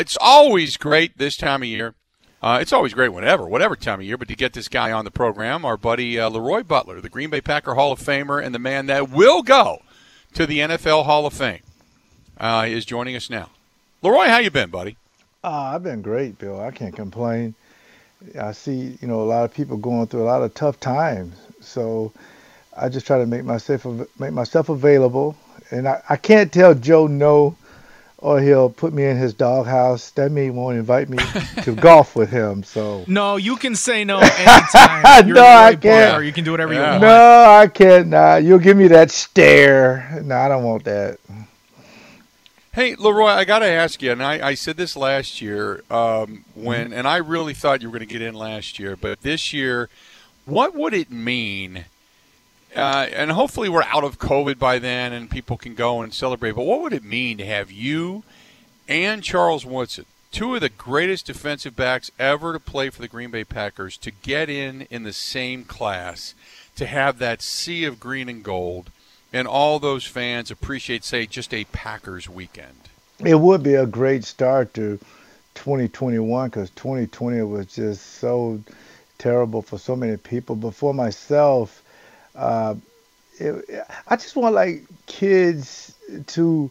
It's always great this time of year. Uh, it's always great whenever, whatever time of year, but to get this guy on the program, our buddy uh, Leroy Butler, the Green Bay Packer Hall of Famer and the man that will go to the NFL Hall of Fame, uh, is joining us now. Leroy, how you been, buddy? Uh, I've been great, Bill. I can't complain. I see, you know, a lot of people going through a lot of tough times. So I just try to make myself make myself available, and I, I can't tell Joe no, or he'll put me in his doghouse. That means he won't invite me to golf with him. So no, you can say no anytime. no, I can't. Or you can do whatever yeah. you want. No, I can't. Nah, you'll give me that stare. No, I don't want that. Hey, Leroy, I got to ask you, and I, I, said this last year um, when, and I really thought you were going to get in last year, but this year what would it mean? Uh, and hopefully we're out of COVID by then and people can go and celebrate. But what would it mean to have you and Charles Woodson, two of the greatest defensive backs ever to play for the Green Bay Packers, to get in in the same class, to have that sea of green and gold, and all those fans appreciate, say, just a Packers weekend? It would be a great start to 2021 because 2020 was just so terrible for so many people. But for myself, uh, it, I just want like kids to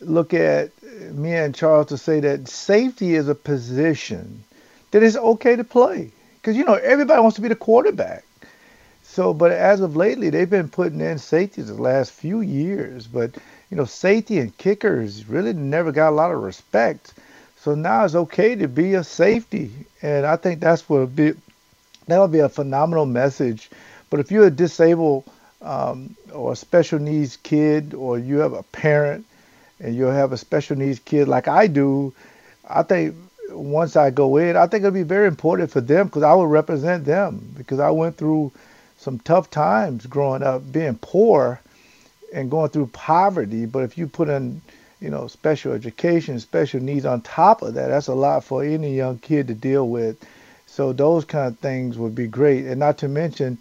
look at me and Charles to say that safety is a position that it's okay to play because you know everybody wants to be the quarterback. So, but as of lately, they've been putting in safeties the last few years. But you know, safety and kickers really never got a lot of respect. So now it's okay to be a safety, and I think that's what a bit that would be a phenomenal message. But if you're a disabled um, or a special needs kid, or you have a parent and you have a special needs kid like I do, I think once I go in, I think it'll be very important for them because I will represent them because I went through some tough times growing up, being poor and going through poverty. But if you put in, you know, special education, special needs on top of that, that's a lot for any young kid to deal with. So those kind of things would be great. And not to mention,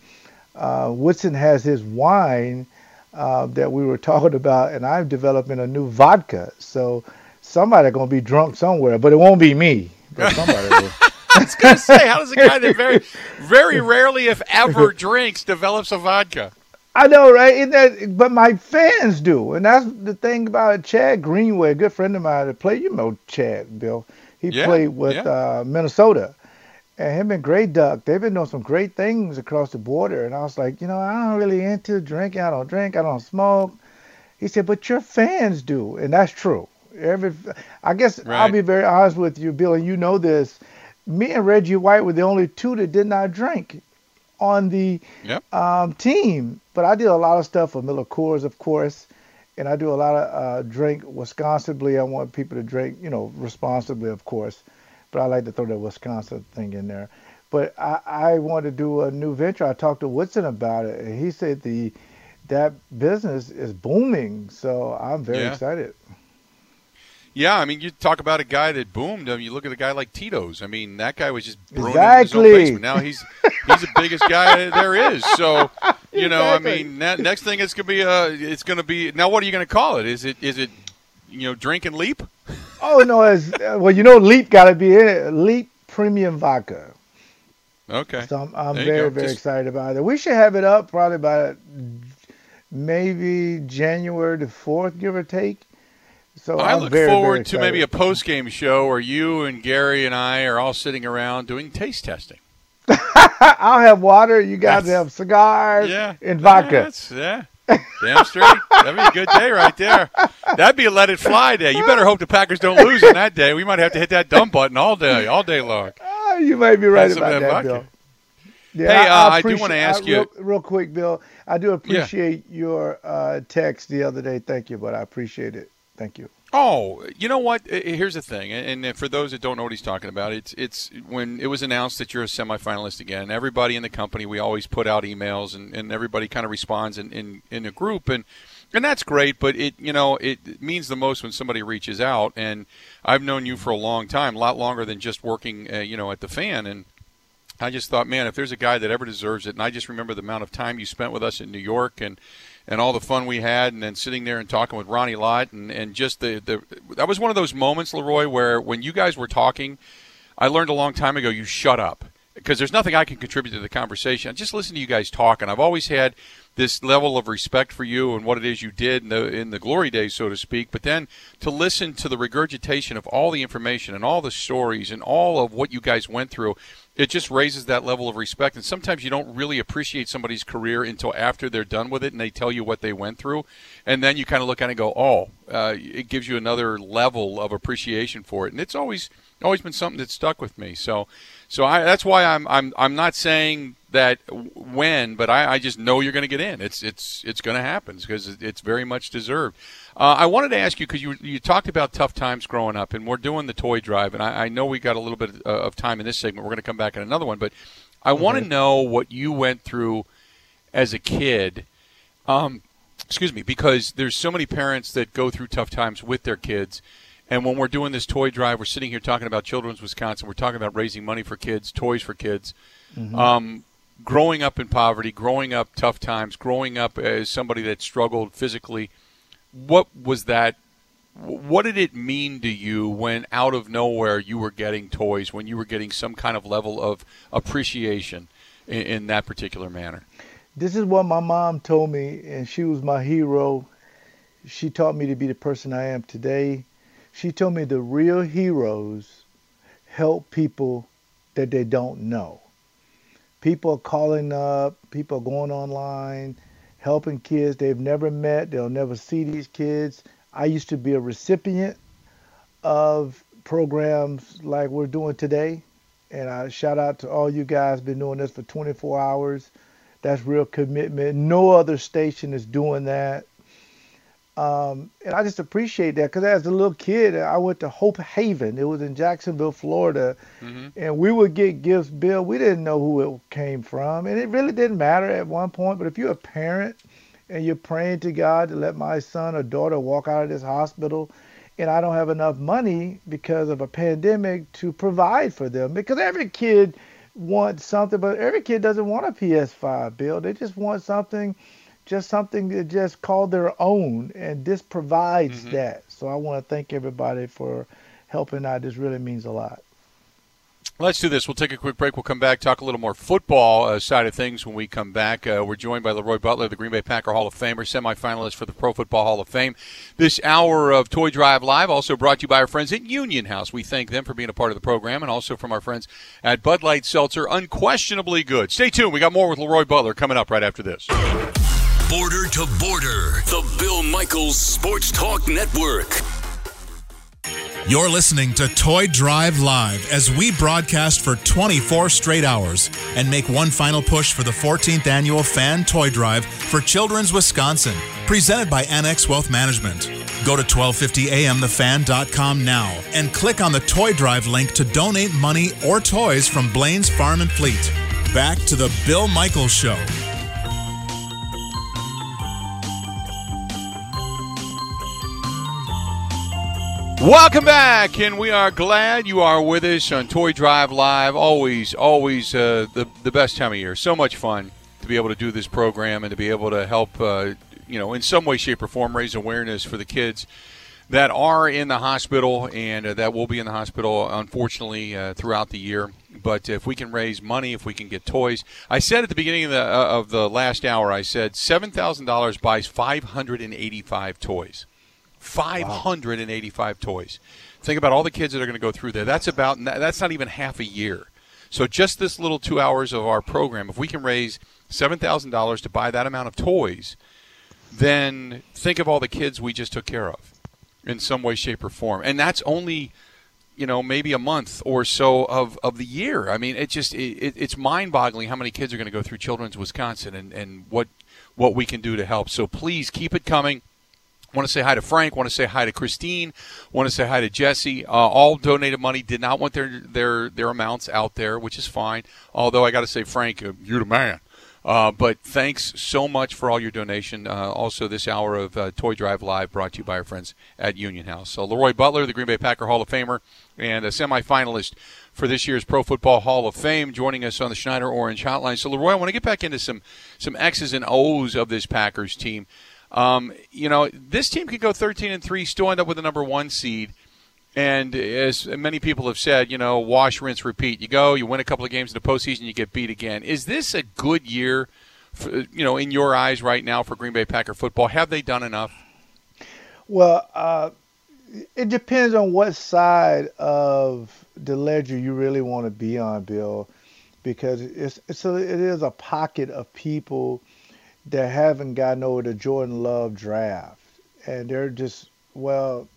uh, Woodson has his wine uh, that we were talking about, and I'm developing a new vodka. So somebody gonna be drunk somewhere, but it won't be me. But somebody will. I was gonna say, how does a guy that very, very rarely, if ever, drinks develops a vodka? I know, right? That, but my fans do, and that's the thing about it. Chad Greenway, a good friend of mine that played. You know Chad, Bill. He yeah, played with yeah. uh, Minnesota, and him and Grey Duck, they've been doing some great things across the border. And I was like, you know, I don't really into drinking. I don't drink. I don't smoke. He said, but your fans do, and that's true. Every, I guess right. I'll be very honest with you, Bill, and you know this. Me and Reggie White were the only two that did not drink on the yep. um, team. But I did a lot of stuff for Miller Coors, of course, and I do a lot of uh, drink responsibly. I want people to drink, you know, responsibly, of course but I like to throw that Wisconsin thing in there. But I, I want to do a new venture. I talked to Woodson about it, and he said the that business is booming. So I'm very yeah. excited. Yeah, I mean, you talk about a guy that boomed. I mean, you look at a guy like Tito's. I mean, that guy was just exactly. Now he's he's the biggest guy there is. So, you know, I mean, next thing it's gonna be uh, it's gonna be now. What are you gonna call it? Is it is it you know, drink and leap? Oh no, as well, you know, leap got to be in it. Leap premium vodka. Okay. So I'm, I'm very very Just... excited about it. We should have it up probably by maybe January the fourth, give or take. So I I'm look very, very forward to maybe a post game show where you and Gary and I are all sitting around doing taste testing. I'll have water. You guys That's- have cigars Yeah, and vodka. Yeah, damn straight. That'd be a good day right there. That'd be a let it fly day. You better hope the Packers don't lose on that day. We might have to hit that dump button all day, all day long. Ah, you might be right about that, that Bill. Yeah, Hey, uh, I do wanna ask I- you- real, real quick, Bill. I do appreciate your uh, text the other day. Thank you, but I appreciate it. Thank you. Oh, you know what? Here's the thing, and and for those that don't know what he's talking about, it's it's when it was announced that you're a semifinalist again. Everybody in the company, we always put out emails, and, and everybody kind of responds in, in, in a group, and and that's great. But it you know it means the most when somebody reaches out, and I've known you for a long time, a lot longer than just working, uh, you know, at the fan, and I just thought, man, if there's a guy that ever deserves it, and I just remember the amount of time you spent with us in New York and and all the fun we had, and then sitting there and talking with Ronnie Lott, and, and just the, the that was one of those moments, Leroy, where when you guys were talking, I learned a long time ago you shut up because there's nothing I can contribute to the conversation. I just listen to you guys talk, and I've always had this level of respect for you and what it is you did in the in the glory days, so to speak. But then to listen to the regurgitation of all the information and all the stories and all of what you guys went through, it just raises that level of respect. And sometimes you don't really appreciate somebody's career until after they're done with it and they tell you what they went through, and then you kind of look at it and go, "Oh," uh, it gives you another level of appreciation for it. And it's always always been something that stuck with me. So, so I, that's why I'm I'm I'm not saying that when, but I, I just know you're going to get in. It's it's it's going to happen because it's very much deserved. Uh, I wanted to ask you because you you talked about tough times growing up, and we're doing the toy drive, and I, I know we got a little bit uh, of time in this segment. We're going to come back in another one, but I want to know what you went through as a kid. Um, excuse me, because there's so many parents that go through tough times with their kids. And when we're doing this toy drive, we're sitting here talking about Children's Wisconsin. We're talking about raising money for kids, toys for kids. Um, growing up in poverty, growing up tough times, growing up as somebody that struggled physically. What was that? What did it mean to you when out of nowhere you were getting toys, when you were getting some kind of level of appreciation in, in that particular manner? This is what my mom told me, and she was my hero. She taught me to be the person I am today. She told me the real heroes help people that they don't know. People are calling up, people are going online, helping kids they've never met, they'll never see these kids. I used to be a recipient of programs like we're doing today. And I shout out to all you guys been doing this for 24 hours. That's real commitment. No other station is doing that. Um, and I just appreciate that because as a little kid, I went to Hope Haven. It was in Jacksonville, Florida, and we would get gifts. Bill, we didn't know who it came from, and it really didn't matter at one point. But if you're a parent and you're praying to God to let my son or daughter walk out of this hospital, and I don't have enough money because of a pandemic to provide for them, because every kid wants something, but every kid doesn't want a PS5, Bill. They just want something just something to just call their own, and this provides that. So I want to thank everybody for helping out. This really means a lot. Let's do this. We'll take a quick break. We'll come back, talk a little more football uh, side of things when we come back. Uh, we're joined by Leroy Butler, the Green Bay Packer Hall of Famer, semifinalist for the Pro Football Hall of Fame. This hour of Toy Drive Live also brought to you by our friends at Union House. We thank them for being a part of the program, and also from our friends at Bud Light Seltzer. Unquestionably good. Stay tuned. We got more with Leroy Butler coming up right after this. Border to Border, the Bill Michaels Sports Talk Network. You're listening to Toy Drive Live as we broadcast for 24 straight hours and make one final push for the 14th annual Fan Toy Drive for Children's Wisconsin, presented by Annex Wealth Management. Go to 1250amthefan.com now and click on the Toy Drive link to donate money or toys from Blaine's Farm and Fleet. Back to the Bill Michaels Show. Welcome back, and we are glad you are with us on Toy Drive Live. Always, always uh, the the best time of year. So much fun to be able to do this program and to be able to help, uh, you know, in some way, shape, or form, raise awareness for the kids that are in the hospital and uh, that will be in the hospital, unfortunately, uh, throughout the year. But if we can raise money, if we can get toys, I said at the beginning of the uh, of the last hour, I said seven thousand dollars buys five hundred and eighty five toys. 585 toys. Think about all the kids that are going to go through there. That's about that's not even half a year. So just this little two hours of our program, if we can raise seven thousand dollars to buy that amount of toys, then think of all the kids we just took care of in some way, shape, or form. And that's only you know maybe a month or so of, of the year. I mean, it just it, it's mind boggling how many kids are going to go through Children's Wisconsin and, and what what we can do to help. So please keep it coming. Want to say hi to Frank. Want to say hi to Christine. Want to say hi to Jesse. Uh, all donated money. Did not want their their their amounts out there, which is fine. Although I got to say, Frank, uh, you're the man. Uh, but thanks so much for all your donation. Uh, also, this hour of uh, Toy Drive Live brought to you by our friends at Union House. So, Leroy Butler, the Green Bay Packer Hall of Famer and a semifinalist for this year's Pro Football Hall of Fame, joining us on the Schneider Orange Hotline. So, Leroy, I want to get back into some some X's and O's of this Packers team. Um, you know, this team could go 13 and three, still end up with the number one seed. And as many people have said, you know, wash, rinse, repeat. You go, you win a couple of games in the postseason, you get beat again. Is this a good year, for, you know, in your eyes right now for Green Bay Packer football? Have they done enough? Well, uh, it depends on what side of the ledger you really want to be on, Bill, because it's, it's a, it is a pocket of people that haven't gotten over the Jordan Love draft, and they're just well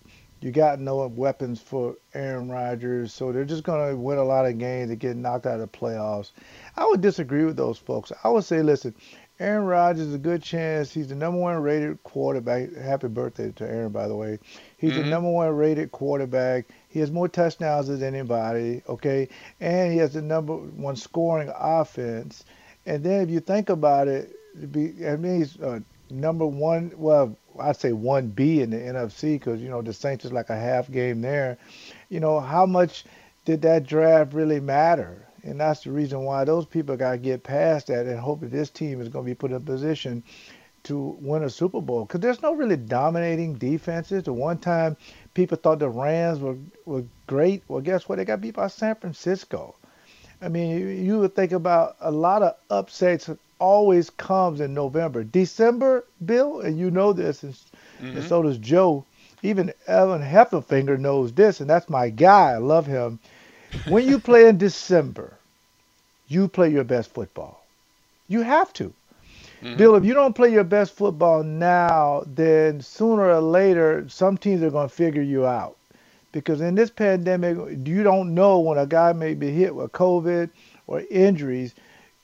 you got no weapons for Aaron Rodgers, so they're just going to win a lot of games and get knocked out of the playoffs. I would disagree with those folks. I would say, listen, Aaron Rodgers is a good chance. He's the number one rated quarterback. Happy birthday to Aaron, by the way. He's mm-hmm. the number one rated quarterback. He has more touchdowns than anybody, okay? And he has the number one scoring offense. And then if you think about it, I mean, he's uh, number one, well, I'd say 1B in the NFC because, you know, the Saints is like a half game there. You know, how much did that draft really matter? And that's the reason why those people got to get past that and hope that this team is going to be put in a position to win a Super Bowl. Because there's no really dominating defenses. The one time people thought the Rams were, were great, well, guess what? They got beat by San Francisco. I mean, you would think about a lot of upsets always comes in November. December, Bill, and you know this, and, mm-hmm. and so does Joe. Even Evan Heffelfinger knows this, and that's my guy. I love him. When you play in December, you play your best football. You have to. Mm-hmm. Bill, if you don't play your best football now, then sooner or later, some teams are going to figure you out. Because in this pandemic, you don't know when a guy may be hit with COVID or injuries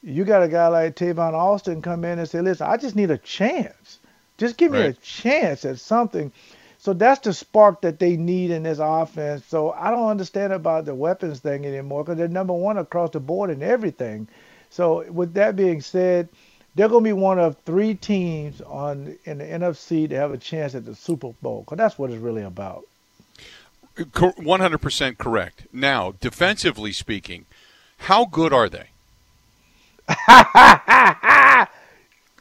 you got a guy like Tavon Austin come in and say, listen, I just need a chance. Just give me right. a chance at something. So that's the spark that they need in this offense. So I don't understand about the weapons thing anymore because they're number one across the board in everything. So with that being said, they're going to be one of three teams on in the NFC to have a chance at the Super Bowl because that's what it's really about. 100% correct. Now, defensively speaking, how good are they? I'm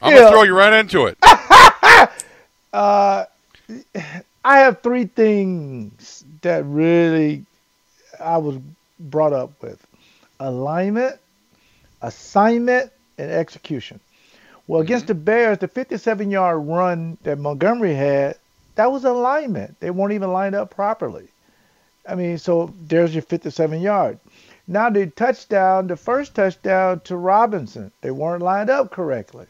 gonna throw you right into it. uh, I have three things that really I was brought up with: alignment, assignment, and execution. Well, against mm-hmm. the Bears, the 57-yard run that Montgomery had, that was alignment. They weren't even lined up properly. I mean, so there's your 57 yard. Now the touchdown, the first touchdown to Robinson, they weren't lined up correctly.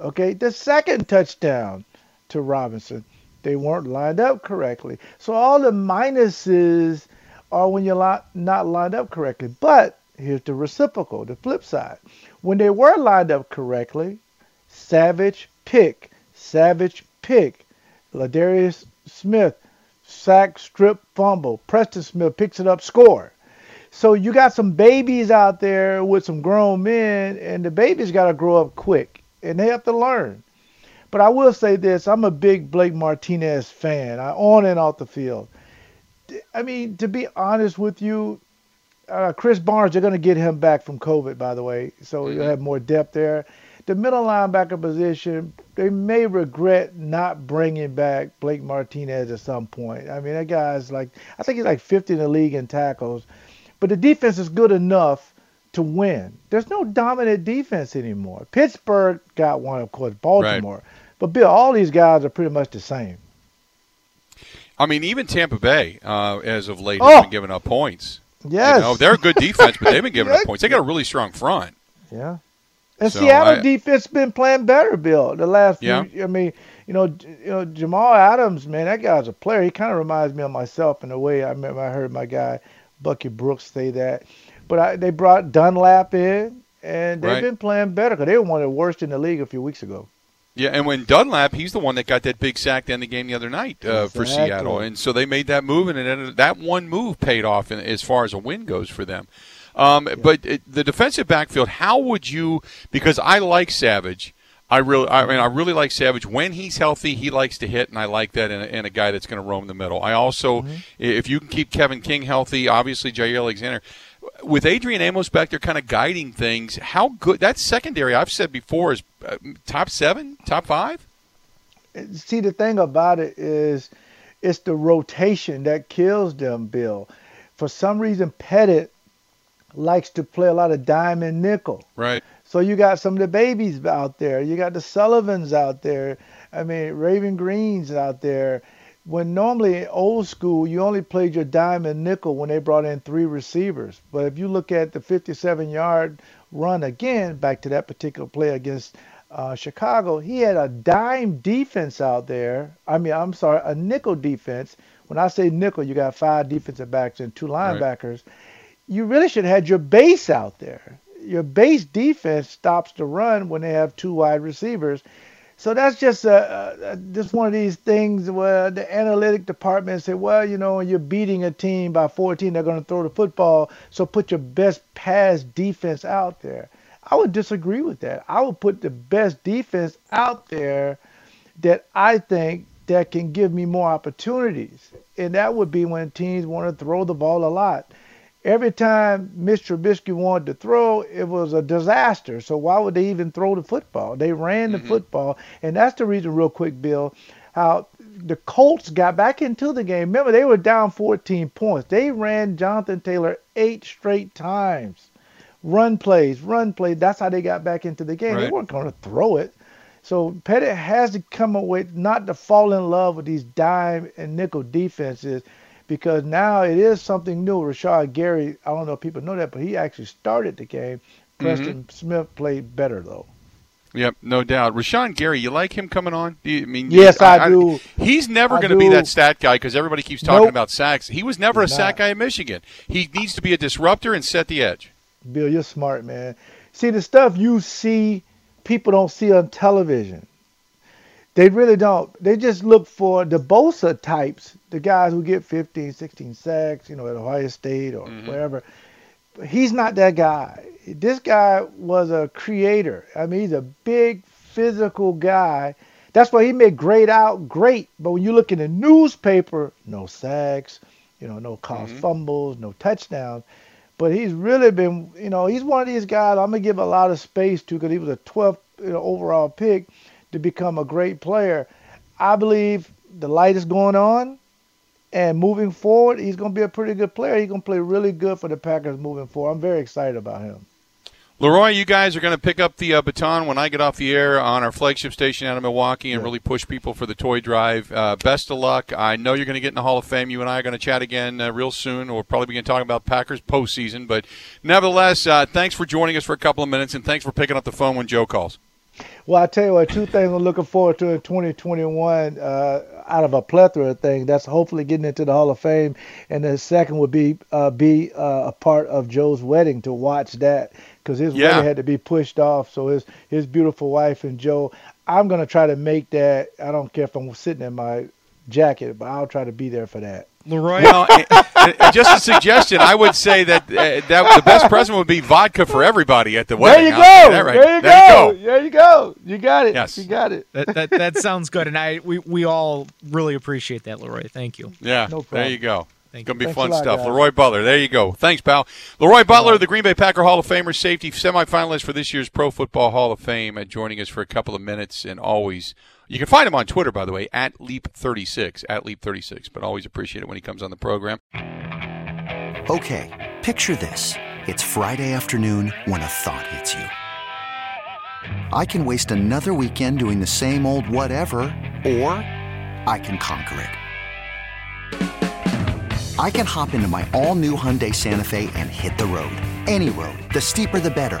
Okay, the second touchdown to Robinson, they weren't lined up correctly. So all the minuses are when you're not lined up correctly. But here's the reciprocal, the flip side. When they were lined up correctly, Savage pick, Savage pick, Za'Darius Smith sack, strip, fumble. Preston Smith picks it up, score. So you got some babies out there with some grown men, and the babies got to grow up quick, and they have to learn. But I will say this: I'm a big Blake Martinez fan. I on and off the field. I mean, to be honest with you, uh, Krys Barnes, they're going to get him back from COVID, by the way, so mm-hmm. you'll have more depth there. The middle linebacker position, they may regret not bringing back Blake Martinez at some point. I mean, that guy's like, I think he's like 50 in the league in tackles. But the defense is good enough to win. There's no dominant defense anymore. Pittsburgh got one, of course, Baltimore. Right. But Bill, all these guys are pretty much the same. I mean, even Tampa Bay, uh, as of late, Oh. has been giving up points. Yes. You know, they're a good defense, but they've been giving Yeah. up points. They got a really strong front. Yeah. And So Seattle I- defense been playing better, Bill. The last Yeah. few, I mean, you know, you know Jamal Adams, man, that guy's a player. He kind of reminds me of myself in a way. I remember I heard my guy Bucky Brooks say that. But I, they brought Dunlap in, and they've Right. been playing better because they were one of the worst in the league a few weeks ago. Yeah, and when Dunlap, he's the one that got that big sack to end the game the other night uh, for Seattle, and so they made that move, and it ended, that one move paid off in, as far as a win goes for them. Um, But it, the defensive backfield, how would you? Because I like Savage. I really, I mean, I really like Savage when he's healthy. He likes to hit, and I like that in a, in a guy that's going to roam the middle. I also, if you can keep Kevin King healthy, obviously Jaire Alexander. With Adrian Amos back there, kind of guiding things. How good that secondary? I've said before is uh, top seven, top five. see the thing about it is it's the rotation that kills them bill for some reason Pettine likes to play a lot of dime and nickel Right. So you got some of the babies out there you got the sullivans out there i mean Raven Greene's out there when normally old school you only played your dime and nickel when they brought in three receivers but if you look at the 57 yard run again back to that particular play against uh, Chicago, he had a dime defense out there. I mean, I'm sorry, a nickel defense. When I say nickel, you got five defensive backs and two Right. linebackers. You really should have had your base out there. Your base defense stops the run when they have two wide receivers. So that's just a, a, just one of these things where the analytic department say, well, you know, you're beating a team by 14, they're going to throw the football. So put your best pass defense out there. I would disagree with that. I would put the best defense out there that I think that can give me more opportunities. And that would be when teams want to throw the ball a lot. Every time Mr. Trubisky wanted to throw, it was a disaster. So why would they even throw the football? They ran the mm-hmm. football, and that's the reason, real quick, Bill, how the Colts got back into the game. Remember, they were down 14 points. They ran Jonathan Taylor eight straight times run plays, run plays. That's how they got back into the game. They weren't going to throw it. So Pettine has to come away not to fall in love with these dime and nickel defenses because now it is something new. Rashan Gary, I don't know if people know that, but he actually started the game. Mm-hmm. Preston Smith played better though. Yep, no doubt. Rashan Gary, you like him coming on? Do you, I mean, Yes, I do. He's never going to be that stat guy because everybody keeps talking Nope. about sacks. He was never He's a sack guy in Michigan. He needs to be a disruptor and set the edge. Bill, you're smart, man. See, the stuff you see, people don't see on television. They really don't. They just look for the Bosa types, the guys who get 15, 16 sacks, you know, at Ohio State or mm-hmm. wherever. But he's not that guy. This guy was a creator. I mean, he's a big physical guy. That's why he made great out great. But when you look in the newspaper, no sacks, you know, no caused mm-hmm. fumbles, no touchdowns but he's really been, you know, he's one of these guys I'm gonna give a lot of space to because he was a 12th you know, overall pick to become a great player. I believe the light is going on, and moving forward, he's gonna be a pretty good player. He's gonna play really good for the Packers moving forward. I'm very excited about him. Leroy, you guys are going to pick up the uh, baton when I get off the air on our flagship station out of Milwaukee and Yeah. really push people for the toy drive. Uh, best of luck. I know you're going to get in the Hall of Fame. You and I are going to chat again uh, real soon. We'll probably begin talking about Packers postseason. But nevertheless, uh, thanks for joining us for a couple of minutes, and thanks for picking up the phone when Joe calls. Well, I tell you what, two things I'm looking forward to in 2021 uh, out of a plethora of things. That's hopefully getting into the Hall of Fame, and the second would be uh, be uh, a part of Joe's wedding to watch that because his Yeah. wedding had to be pushed off. So his his beautiful wife and Joe, I'm gonna try to make that. I don't care if I'm sitting in my jacket, but I'll try to be there for that. Leroy, Well, and- and just a suggestion. I would say that uh, that the best present would be vodka for everybody at the wedding. There wedding. you I'll go. that right. There you There you go. There you go. You got it. Yes. You got it. that, that that sounds good, and I we, we all really appreciate that, Leroy. Thank you. Yeah, No problem. there you go. Thank Gonna be Thanks fun lot, stuff. guys. Leroy Butler, there you go. Thanks, pal. Leroy Butler, the Green Bay Packer Hall of Famer, safety semifinalist for this year's Pro Football Hall of Fame, uh, joining us for a couple of minutes, and always you can find him on Twitter, by the way, at Leap36, at Leap36. But always appreciate it when he comes on the program. Okay, picture this. It's Friday afternoon when a thought hits you. I can waste another weekend doing the same old whatever, or I can conquer it. I can hop into my all new Hyundai Santa Fe and hit the road. Any road. The steeper, the better.